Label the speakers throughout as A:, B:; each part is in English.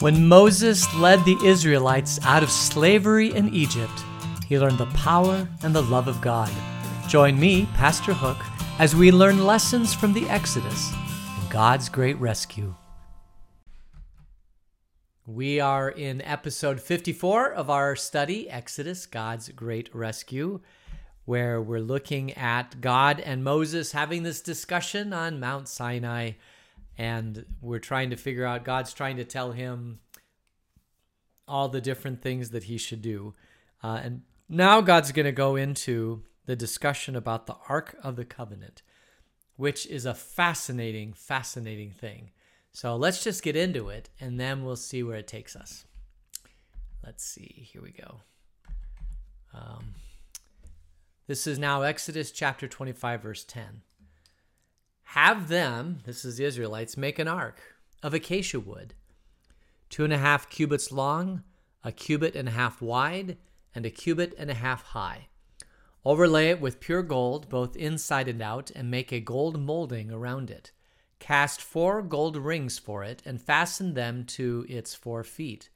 A: When Moses led the Israelites out of slavery in Egypt, he learned the power and the love of God. Join me, Pastor Hook, as we learn lessons from the Exodus and God's great rescue. We are in episode 54 of our study, Exodus, God's Great Rescue, where we're looking at God and Moses having this discussion on Mount Sinai. And we're trying to figure out, God's trying to tell him all the different things that he should do. Uh, and now God's going to go into the discussion about the Ark of the Covenant, which is a fascinating, fascinating thing. So let's just get into it and then we'll see where it takes us. Let's see. Here we go. Um, this is now Exodus chapter 25, verse 10. Have them, this is the Israelites, make an ark of acacia wood, two and a half cubits long, a cubit and a half wide, and a cubit and a half high. Overlay it with pure gold, both inside and out, and make a gold molding around it. Cast four gold rings for it and fasten them to its four feet,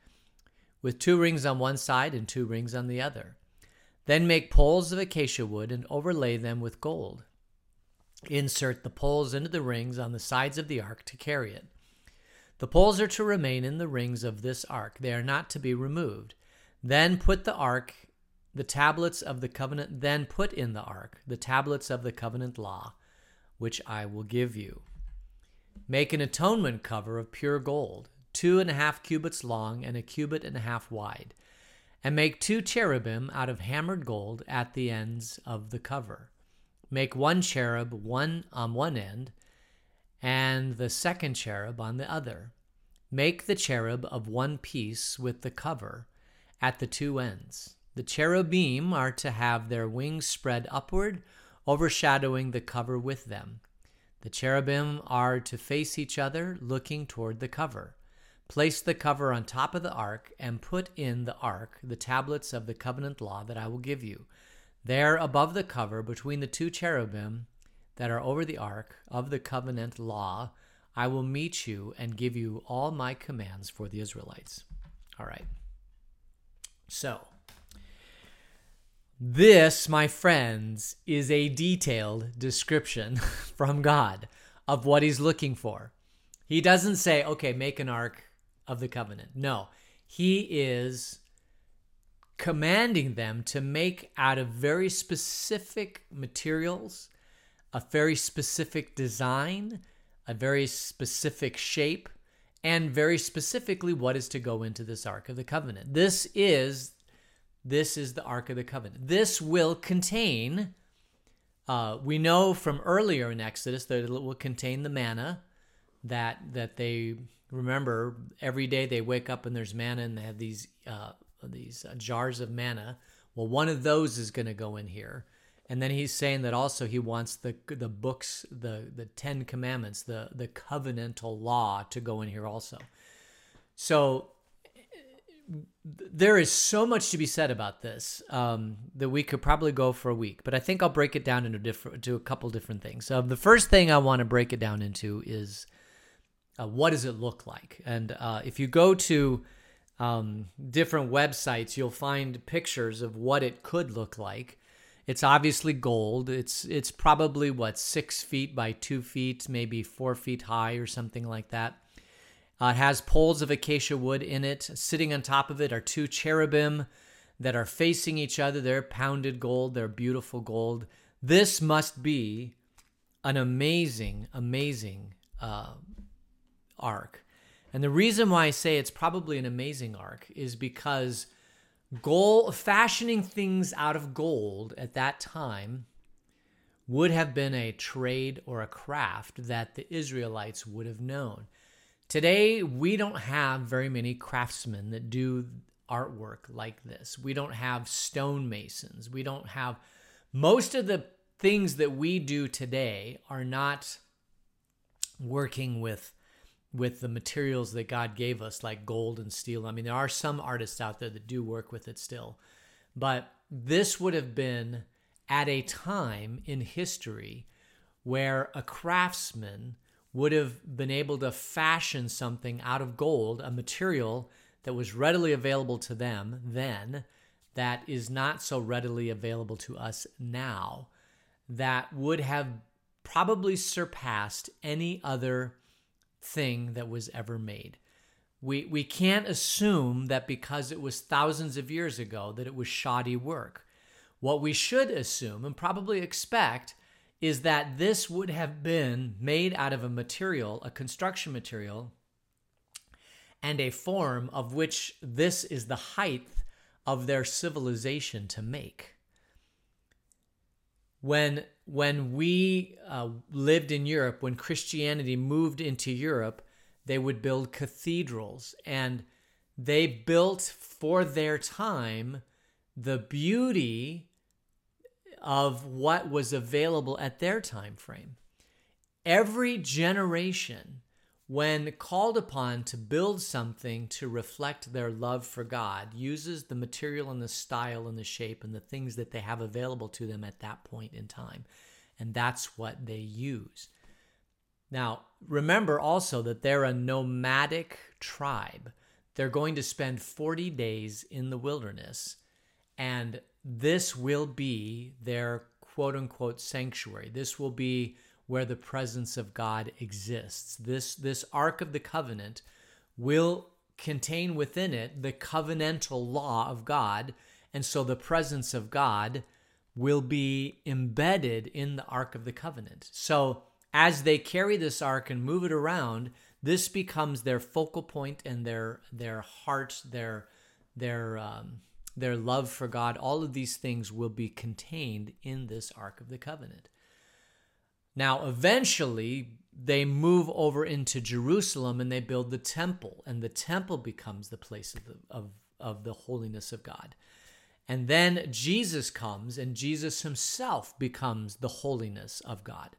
A: with two rings on one side and two rings on the other. Then make poles of acacia wood and overlay them with gold. Insert the poles into the rings on the sides of the ark to carry it. The poles are to remain in the rings of this ark, they are not to be removed. Then put the ark, the tablets of the covenant, then put in the ark the tablets of the covenant law, which I will give you. Make an atonement cover of pure gold, two and a half cubits long and a cubit and a half wide, and make two cherubim out of hammered gold at the ends of the cover. Make one cherub one on one end, and the second cherub on the other. Make the cherub of one piece with the cover at the two ends. The cherubim are to have their wings spread upward, overshadowing the cover with them. The cherubim are to face each other, looking toward the cover. Place the cover on top of the ark and put in the ark the tablets of the covenant law that I will give you. There, above the cover, between the two cherubim that are over the ark of the covenant law, I will meet you and give you all my commands for the Israelites. All right. So, this, my friends, is a detailed description from God of what he's looking for. He doesn't say, okay, make an ark of the covenant. No, he is commanding them to make out of very specific materials, a very specific design, a very specific shape, and very specifically what is to go into this Ark of the Covenant. This is this is the Ark of the Covenant. This will contain, uh, we know from earlier in Exodus that it will contain the manna that that they remember every day they wake up and there's manna and they have these uh, these uh, jars of manna. Well, one of those is going to go in here. And then he's saying that also he wants the the books, the the Ten Commandments, the the covenantal law to go in here also. So there is so much to be said about this um, that we could probably go for a week, but I think I'll break it down into different to a couple different things. So the first thing I want to break it down into is uh, what does it look like? And uh, if you go to um, different websites, you'll find pictures of what it could look like. It's obviously gold. It's it's probably what six feet by two feet, maybe four feet high or something like that. Uh, it has poles of acacia wood in it. Sitting on top of it are two cherubim that are facing each other. They're pounded gold, they're beautiful gold. This must be an amazing, amazing uh, ark. And the reason why I say it's probably an amazing ark is because gold, fashioning things out of gold at that time would have been a trade or a craft that the Israelites would have known. Today, we don't have very many craftsmen that do artwork like this. We don't have stonemasons. We don't have most of the things that we do today are not working with with the materials that God gave us like gold and steel. I mean, there are some artists out there that do work with it still. But this would have been at a time in history where a craftsman would have been able to fashion something out of gold, a material that was readily available to them then, that is not so readily available to us now, that would have probably surpassed any other thing that was ever made. We, we can't assume that because it was thousands of years ago that it was shoddy work. What we should assume and probably expect is that this would have been made out of a material, a construction material, and a form of which this is the height of their civilization to make. When, when we uh, lived in Europe, when Christianity moved into Europe, they would build cathedrals and they built for their time the beauty of what was available at their time frame. Every generation, when called upon to build something to reflect their love for God, uses the material and the style and the shape and the things that they have available to them at that point in time. And that's what they use. Now, remember also that they're a nomadic tribe. They're going to spend 40 days in the wilderness, and this will be their quote unquote sanctuary. This will be where the presence of God exists. This, this Ark of the Covenant will contain within it the covenantal law of God, and so the presence of God will be embedded in the Ark of the Covenant. So, as they carry this ark and move it around, this becomes their focal point and their their heart, their their um, their love for God. All of these things will be contained in this Ark of the Covenant. Now, eventually, they move over into Jerusalem and they build the temple, and the temple becomes the place of the, of, of the holiness of God. And then Jesus comes, and Jesus himself becomes the holiness of God.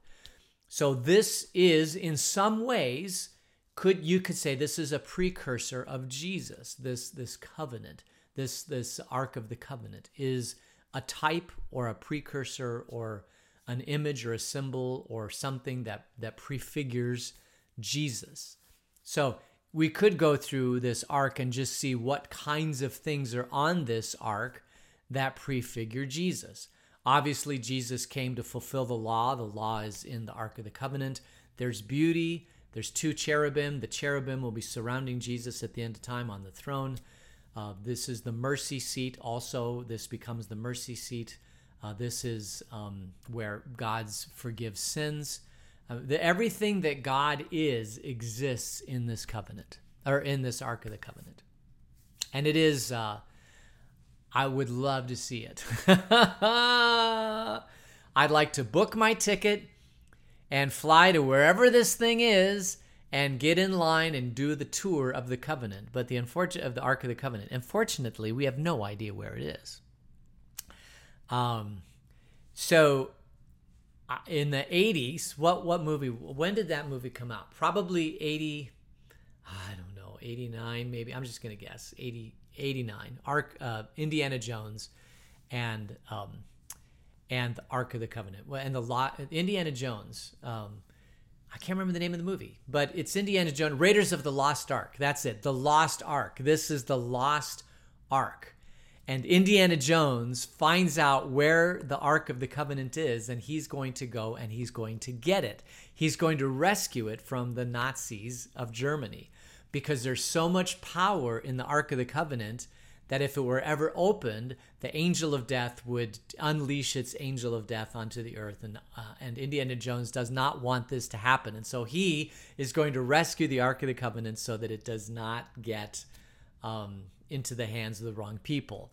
A: So this is in some ways could you could say this is a precursor of Jesus. This this covenant, this this ark of the covenant is a type or a precursor or an image or a symbol or something that that prefigures Jesus. So we could go through this ark and just see what kinds of things are on this ark that prefigure Jesus. Obviously, Jesus came to fulfill the law. The law is in the Ark of the Covenant. There's beauty. There's two cherubim. The cherubim will be surrounding Jesus at the end of time on the throne. Uh, this is the mercy seat. Also, this becomes the mercy seat. Uh, this is um, where God's forgives sins. Uh, the, everything that God is exists in this covenant or in this Ark of the Covenant, and it is uh, I would love to see it. I'd like to book my ticket and fly to wherever this thing is and get in line and do the tour of the covenant, but the unfortunate of the Ark of the Covenant. Unfortunately, we have no idea where it is. Um, so uh, in the 80s, what what movie? When did that movie come out? Probably 80. I don't know, 89 maybe. I'm just gonna guess 80 89, Ark, uh, Indiana Jones, and um, and the Ark of the Covenant. Well, and the lot, Indiana Jones. Um, I can't remember the name of the movie, but it's Indiana Jones, Raiders of the Lost Ark. That's it, the Lost Ark. This is the Lost Ark. And Indiana Jones finds out where the Ark of the Covenant is, and he's going to go and he's going to get it. He's going to rescue it from the Nazis of Germany because there's so much power in the Ark of the Covenant that if it were ever opened, the angel of death would unleash its angel of death onto the earth. And, uh, and Indiana Jones does not want this to happen. And so he is going to rescue the Ark of the Covenant so that it does not get um, into the hands of the wrong people.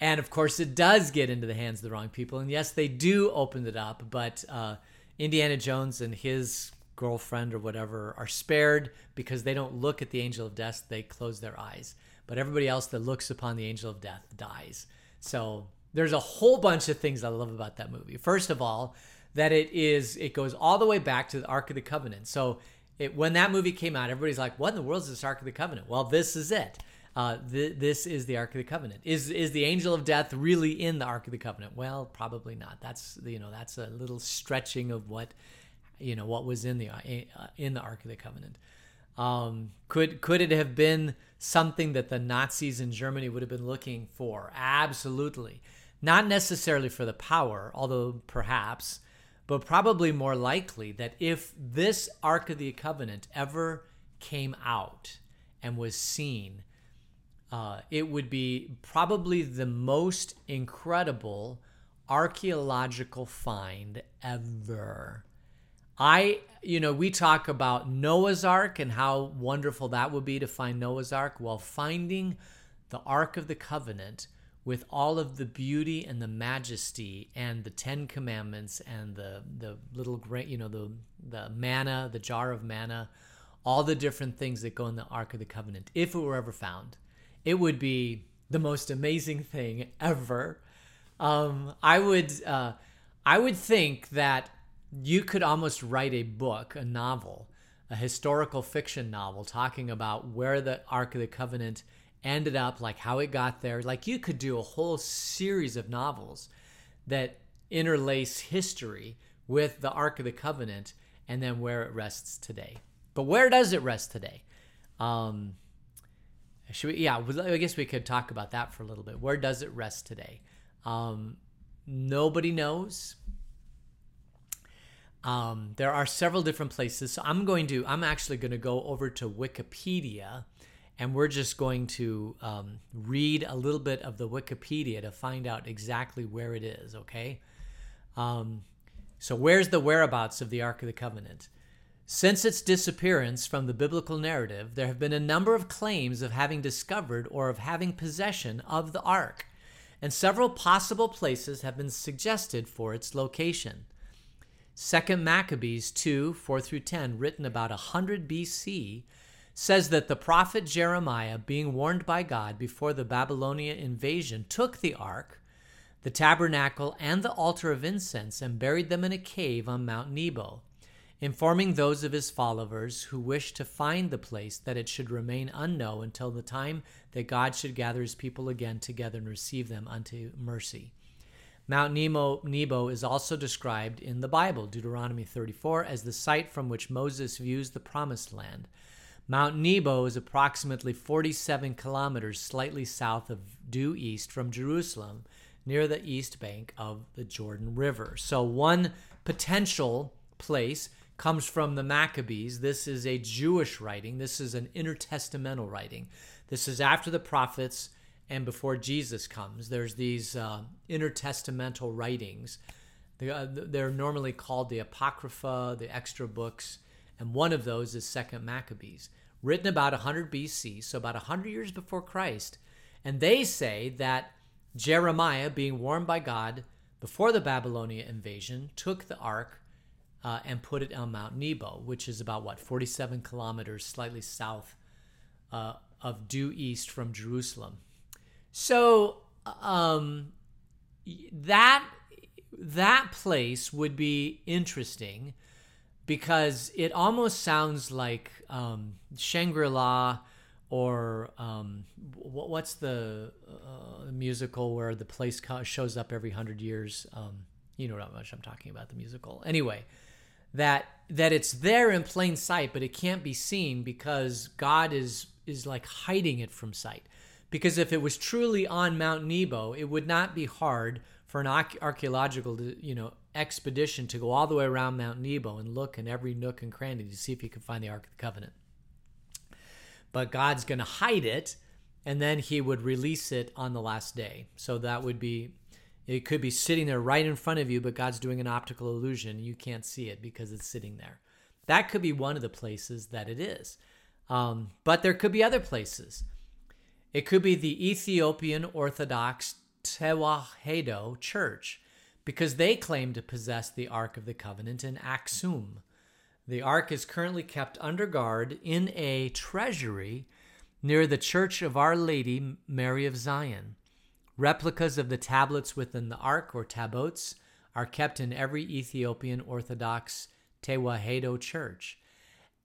A: And of course, it does get into the hands of the wrong people. And yes, they do open it up, but uh, Indiana Jones and his girlfriend or whatever are spared because they don't look at the angel of death, they close their eyes. But everybody else that looks upon the angel of death dies. So there's a whole bunch of things I love about that movie. First of all, that it is it goes all the way back to the Ark of the Covenant. So it, when that movie came out, everybody's like, "What in the world is this Ark of the Covenant?" Well, this is it. Uh, th- this is the Ark of the Covenant. Is is the angel of death really in the Ark of the Covenant? Well, probably not. That's you know that's a little stretching of what you know what was in the uh, in the Ark of the Covenant. Um, could could it have been something that the Nazis in Germany would have been looking for? Absolutely, not necessarily for the power, although perhaps, but probably more likely that if this Ark of the Covenant ever came out and was seen, uh, it would be probably the most incredible archaeological find ever. I, you know, we talk about Noah's Ark and how wonderful that would be to find Noah's Ark. Well, finding the Ark of the Covenant with all of the beauty and the majesty and the Ten Commandments and the the little great, you know, the the manna, the jar of manna, all the different things that go in the Ark of the Covenant, if it were ever found, it would be the most amazing thing ever. Um, I would uh, I would think that you could almost write a book, a novel, a historical fiction novel talking about where the Ark of the Covenant ended up, like how it got there. Like you could do a whole series of novels that interlace history with the Ark of the Covenant and then where it rests today. But where does it rest today? Um, should we, yeah, I guess we could talk about that for a little bit. Where does it rest today? Um, nobody knows. Um, there are several different places. So I'm going to, I'm actually going to go over to Wikipedia and we're just going to um, read a little bit of the Wikipedia to find out exactly where it is, okay? Um, so, where's the whereabouts of the Ark of the Covenant? Since its disappearance from the biblical narrative, there have been a number of claims of having discovered or of having possession of the ark, and several possible places have been suggested for its location. Second Maccabees 2 4 through 10, written about 100 BC, says that the prophet Jeremiah, being warned by God before the Babylonian invasion, took the ark, the tabernacle, and the altar of incense and buried them in a cave on Mount Nebo, informing those of his followers who wished to find the place that it should remain unknown until the time that God should gather his people again together and receive them unto mercy. Mount Nebo, Nebo is also described in the Bible, Deuteronomy 34, as the site from which Moses views the promised land. Mount Nebo is approximately 47 kilometers slightly south of due east from Jerusalem, near the east bank of the Jordan River. So, one potential place comes from the Maccabees. This is a Jewish writing, this is an intertestamental writing. This is after the prophets and before Jesus comes. There's these uh, intertestamental writings. Uh, they're normally called the Apocrypha, the extra books, and one of those is Second Maccabees, written about 100 BC, so about 100 years before Christ. And they say that Jeremiah, being warned by God before the Babylonian invasion, took the ark uh, and put it on Mount Nebo, which is about what 47 kilometers slightly south uh, of due east from Jerusalem. So um, that that place would be interesting because it almost sounds like um, Shangri La or um, what's the uh, musical where the place shows up every hundred years. Um, you know how much I'm talking about the musical. Anyway, that that it's there in plain sight, but it can't be seen because God is is like hiding it from sight. Because if it was truly on Mount Nebo, it would not be hard for an archaeological, uh, you know, expedition to go all the way around Mount Nebo and look in every nook and cranny to see if you can find the Ark of the Covenant. But God's going to hide it, and then He would release it on the last day. So that would be, it could be sitting there right in front of you, but God's doing an optical illusion. You can't see it because it's sitting there. That could be one of the places that it is. Um, but there could be other places. It could be the Ethiopian Orthodox Tewahedo Church, because they claim to possess the Ark of the Covenant in Aksum. The Ark is currently kept under guard in a treasury near the Church of Our Lady Mary of Zion. Replicas of the tablets within the Ark, or tabots, are kept in every Ethiopian Orthodox Tewahedo church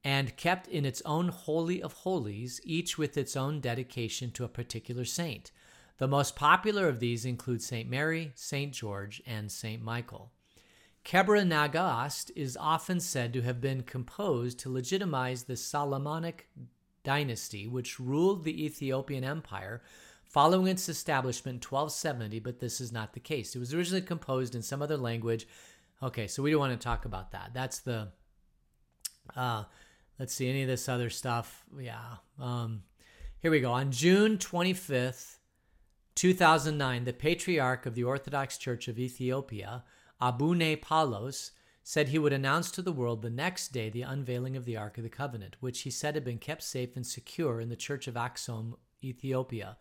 A: and kept in its own Holy of Holies, each with its own dedication to a particular saint. The most popular of these include St. Mary, St. George, and St. Michael. Kebra Nagast is often said to have been composed to legitimize the Solomonic dynasty, which ruled the Ethiopian Empire following its establishment in 1270, but this is not the case. It was originally composed in some other language. Okay, so we don't want to talk about that. That's the. Uh, let's see, any of this other stuff. Yeah. Um, here we go. On June 25th, 2009, the Patriarch of the Orthodox Church of Ethiopia, Abune Paulos, said he would announce to the world the next day the unveiling of the Ark of the Covenant, which he said had been kept safe and secure in the Church of Axum, Ethiopia.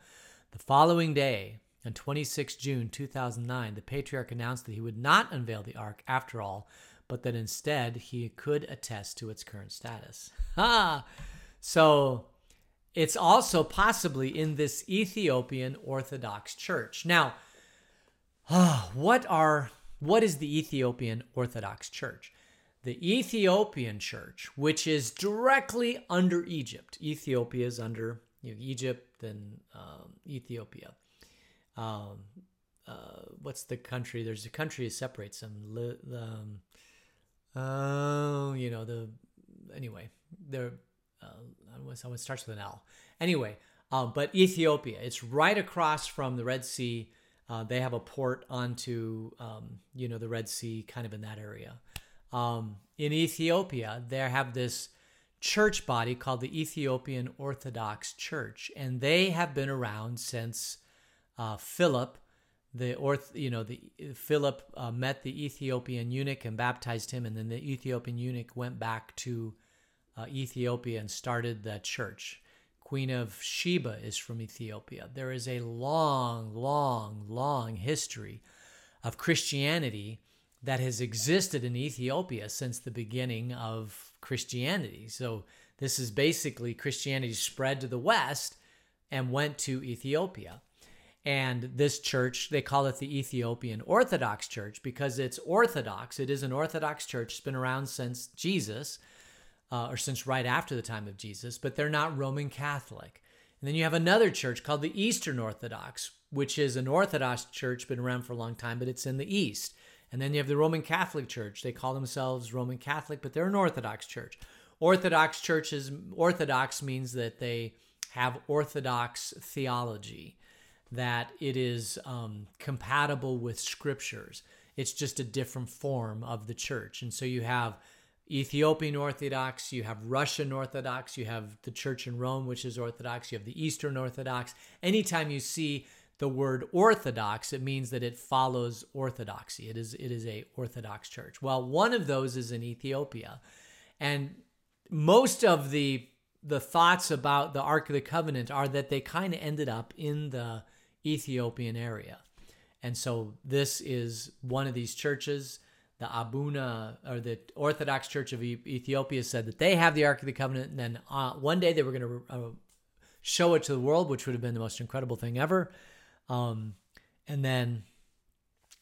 A: The following day, on 26 June 2009, the patriarch announced that he would not unveil the ark after all, but that instead he could attest to its current status. Ha! So it's also possibly in this Ethiopian Orthodox Church. Now, what are what is the Ethiopian Orthodox Church? The Ethiopian Church, which is directly under Egypt. Ethiopia is under you know, Egypt and um, Ethiopia. Um, uh, what's the country? There's a country that separates them. Um, oh, you know the. Anyway, they're. Uh, someone starts with an L. Anyway, uh, but Ethiopia, it's right across from the Red Sea. Uh, they have a port onto, um, you know, the Red Sea, kind of in that area. Um, in Ethiopia, they have this church body called the Ethiopian Orthodox Church, and they have been around since uh, Philip, the orth, you know, the Philip uh, met the Ethiopian eunuch and baptized him, and then the Ethiopian eunuch went back to uh, Ethiopia and started that church. Queen of Sheba is from Ethiopia. There is a long, long, long history of Christianity that has existed in Ethiopia since the beginning of Christianity. So this is basically Christianity spread to the west and went to Ethiopia. And this church, they call it the Ethiopian Orthodox Church because it's Orthodox. It is an Orthodox church. It's been around since Jesus, uh, or since right after the time of Jesus, but they're not Roman Catholic. And then you have another church called the Eastern Orthodox, which is an Orthodox church, been around for a long time, but it's in the East. And then you have the Roman Catholic Church. They call themselves Roman Catholic, but they're an Orthodox church. Orthodox churches, Orthodox means that they have Orthodox theology, that it is um, compatible with scriptures. It's just a different form of the church. And so you have Ethiopian Orthodox, you have Russian Orthodox, you have the church in Rome, which is Orthodox, you have the Eastern Orthodox. Anytime you see the word orthodox it means that it follows orthodoxy. It is it is a orthodox church. Well one of those is in ethiopia. And most of the the thoughts about the ark of the covenant are that they kind of ended up in the ethiopian area. And so this is one of these churches. The abuna or the orthodox church of ethiopia said that they have the ark of the covenant and then uh, one day they were going to uh, show it to the world which would have been the most incredible thing ever um, and then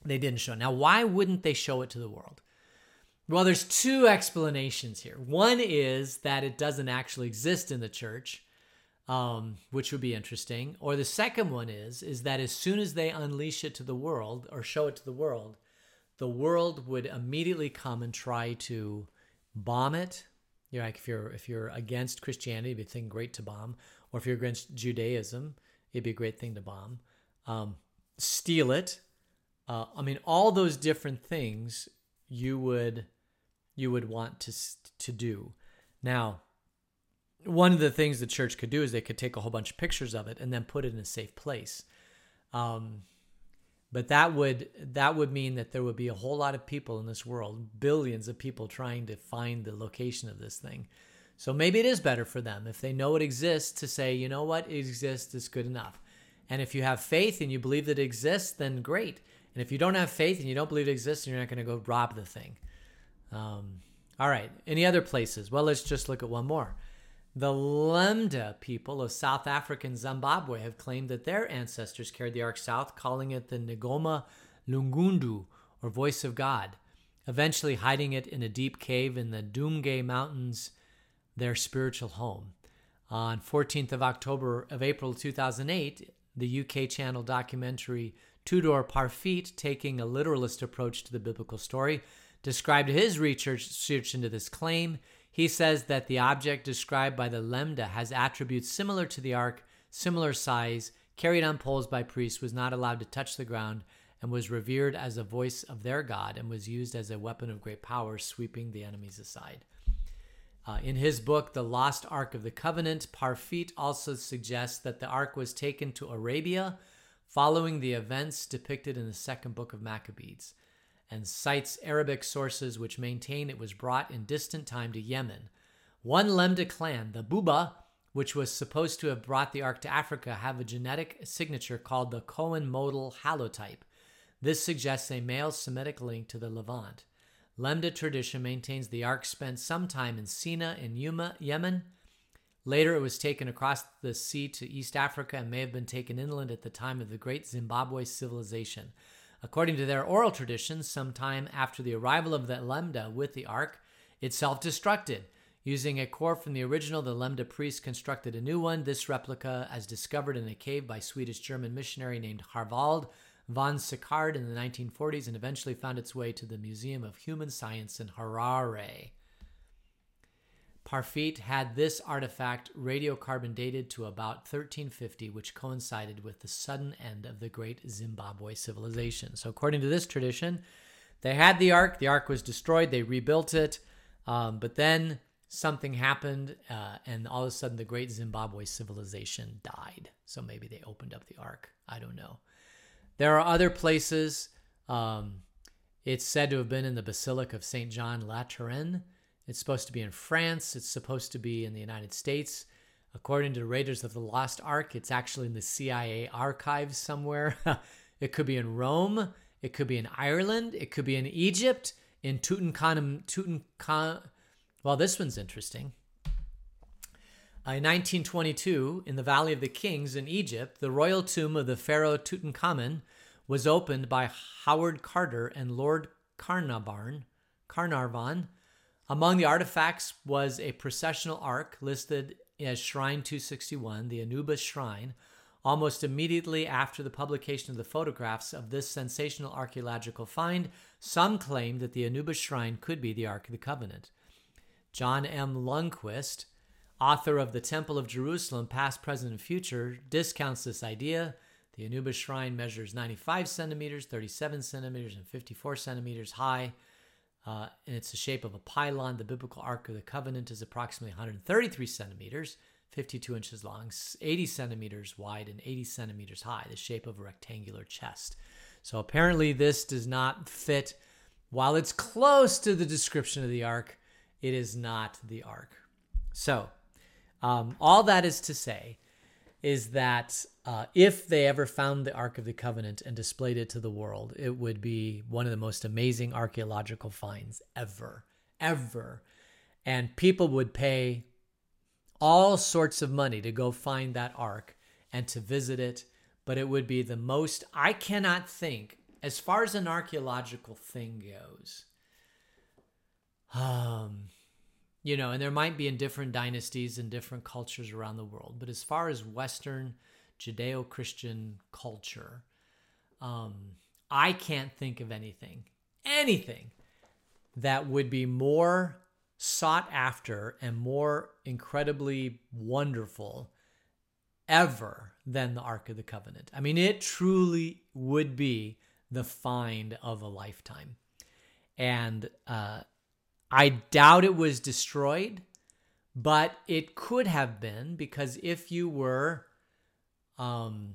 A: they didn't show. Now, why wouldn't they show it to the world? Well, there's two explanations here. One is that it doesn't actually exist in the church, um, which would be interesting. Or the second one is is that as soon as they unleash it to the world or show it to the world, the world would immediately come and try to bomb it. You're like if you're if you're against Christianity, it'd be a thing great to bomb. Or if you're against Judaism, it'd be a great thing to bomb um, steal it. Uh, I mean, all those different things you would you would want to to do. Now, one of the things the church could do is they could take a whole bunch of pictures of it and then put it in a safe place. Um, but that would that would mean that there would be a whole lot of people in this world, billions of people trying to find the location of this thing. So maybe it is better for them if they know it exists to say, you know what, it exists, it's good enough. And if you have faith and you believe that it exists, then great. And if you don't have faith and you don't believe it exists, you're not going to go rob the thing. Um, all right. Any other places? Well, let's just look at one more. The Lemba people of South Africa and Zimbabwe have claimed that their ancestors carried the Ark south, calling it the Ngoma Lungundu, or Voice of God, eventually hiding it in a deep cave in the Dumghe Mountains, their spiritual home. On 14th of October of April 2008, the UK channel documentary Tudor Parfitt, taking a literalist approach to the biblical story, described his research into this claim. He says that the object described by the Lemba has attributes similar to the ark, similar size, carried on poles by priests, was not allowed to touch the ground, and was revered as a voice of their God, and was used as a weapon of great power, sweeping the enemies aside. Uh, in his book, The Lost Ark of the Covenant, Parfitt also suggests that the ark was taken to Arabia following the events depicted in the second book of Maccabees, and cites Arabic sources which maintain it was brought in distant time to Yemen. One Lemba clan, the Buba, which was supposed to have brought the ark to Africa, have a genetic signature called the Cohen modal haplotype. This suggests a male Semitic link to the Levant. Lemba tradition maintains the ark spent some time in Sina in Yuma, Yemen. Later, it was taken across the sea to East Africa and may have been taken inland at the time of the Great Zimbabwe civilization. According to their oral traditions, sometime after the arrival of the Lemba with the ark, it self destructed. Using a core from the original, the Lemba priests constructed a new one. This replica, as discovered in a cave by Swedish German missionary named Harald, von Sicard in the 1940s and eventually found its way to the Museum of Human Science in Harare. Parfitt had this artifact radiocarbon dated to about 1350, which coincided with the sudden end of the great Zimbabwe civilization. So, according to this tradition, they had the ark, the ark was destroyed, they rebuilt it, um, but then something happened, uh, and all of a sudden the great Zimbabwe civilization died. So, maybe they opened up the ark. I don't know. There are other places. Um, it's said to have been in the Basilica of St. John Lateran. It's supposed to be in France. It's supposed to be in the United States. According to Raiders of the Lost Ark, it's actually in the CIA archives somewhere. it could be in Rome. It could be in Ireland. It could be in Egypt. In Tutankhamun. Tutankhamun. Well, this one's interesting. In 1922, in the Valley of the Kings in Egypt, the royal tomb of the pharaoh Tutankhamun was opened by Howard Carter and Lord Carnarvon. Carnarvon. Among the artifacts was a processional ark listed as Shrine 261, the Anubis Shrine. Almost immediately after the publication of the photographs of this sensational archaeological find, some claimed that the Anubis Shrine could be the Ark of the Covenant. John M. Lundquist, author of The Temple of Jerusalem, Past, Present, and Future, discounts this idea. The Anubis shrine measures 95 centimeters, 37 centimeters, and 54 centimeters high. Uh, and it's the shape of a pylon. The biblical Ark of the Covenant is approximately 133 centimeters, 52 inches long, 80 centimeters wide, and 80 centimeters high, the shape of a rectangular chest. So apparently, this does not fit. While it's close to the description of the ark, it is not the ark. So, um, all that is to say is that uh, if they ever found the Ark of the Covenant and displayed it to the world, it would be one of the most amazing archaeological finds ever, ever. And people would pay all sorts of money to go find that Ark and to visit it. But it would be the most, I cannot think, as far as an archaeological thing goes. Um, you know, and there might be in different dynasties and different cultures around the world. But as far as Western Judeo Christian culture, um, I can't think of anything, anything that would be more sought after and more incredibly wonderful ever than the Ark of the Covenant. I mean, it truly would be the find of a lifetime. And uh, I doubt it was destroyed, but it could have been because if you were um,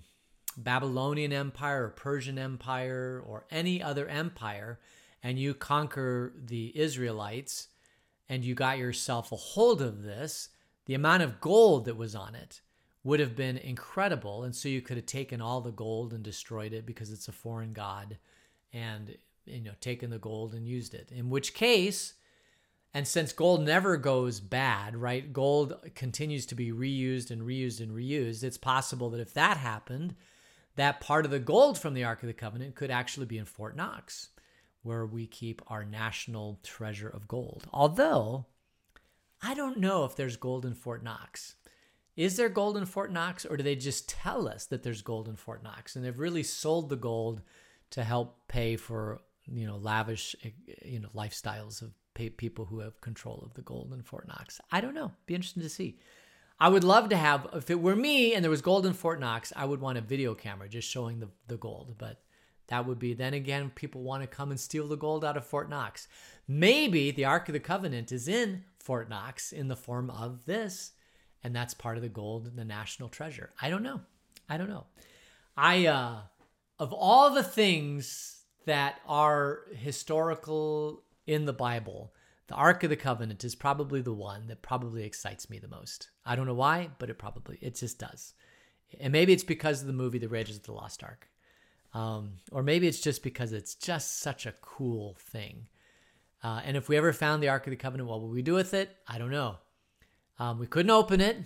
A: Babylonian Empire or Persian Empire or any other empire and you conquer the Israelites and you got yourself a hold of this, the amount of gold that was on it would have been incredible. And so you could have taken all the gold and destroyed it because it's a foreign god and you know taken the gold and used it. In which case, and since gold never goes bad, right? Gold continues to be reused and reused and reused. It's possible that if that happened, that part of the gold from the Ark of the Covenant could actually be in Fort Knox, where we keep our national treasure of gold. Although, I don't know if there's gold in Fort Knox. Is there gold in Fort Knox, or do they just tell us that there's gold in Fort Knox? And they've really sold the gold to help pay for you know, lavish, you know, lifestyles of people who have control of the gold in Fort Knox. I don't know. Be interesting to see. I would love to have, if it were me and there was gold in Fort Knox, I would want a video camera just showing the, the gold. But that would be, then again, people want to come and steal the gold out of Fort Knox. Maybe the Ark of the Covenant is in Fort Knox in the form of this, and that's part of the gold, the national treasure. I don't know. I don't know. I, uh, of all the things that are historical in the Bible, the Ark of the Covenant is probably the one that probably excites me the most. I don't know why, but it probably it just does. And maybe it's because of the movie The Raiders of the Lost Ark. Um, or maybe it's just because it's just such a cool thing. Uh, and if we ever found the Ark of the Covenant, what would we do with it? I don't know. Um, we couldn't open it.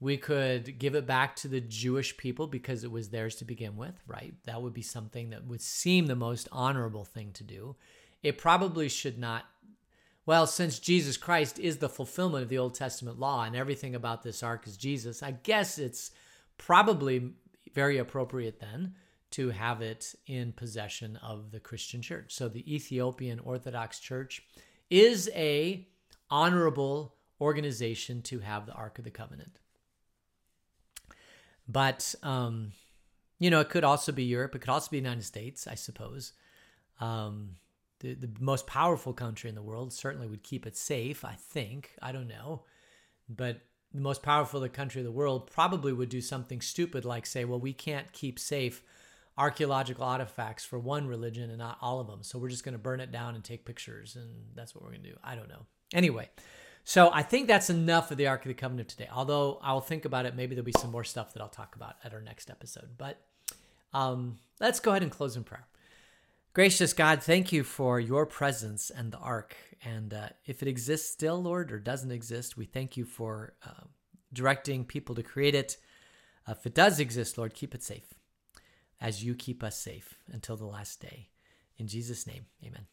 A: We could give it back to the Jewish people because it was theirs to begin with, right? That would be something that would seem the most honorable thing to do. It probably should not well, since Jesus Christ is the fulfillment of the Old Testament law and everything about this ark is Jesus, I guess it's probably very appropriate then to have it in possession of the Christian church. So the Ethiopian Orthodox Church is a honorable organization to have the Ark of the Covenant. But um, you know, it could also be Europe. It could also be United States, I suppose. Um, the, the most powerful country in the world certainly would keep it safe, I think. I don't know. But the most powerful country of the world probably would do something stupid like say, well, we can't keep safe archaeological artifacts for one religion and not all of them. So we're just going to burn it down and take pictures and that's what we're going to do. I don't know. Anyway, so I think that's enough of the Ark of the Covenant today. Although I'll think about it. Maybe there'll be some more stuff that I'll talk about at our next episode. But um, let's go ahead and close in prayer. Gracious God, thank you for your presence and the ark. And uh, if it exists still, Lord, or doesn't exist, we thank you for uh, directing people to create it. Uh, if it does exist, Lord, keep it safe as you keep us safe until the last day. In Jesus' name, amen.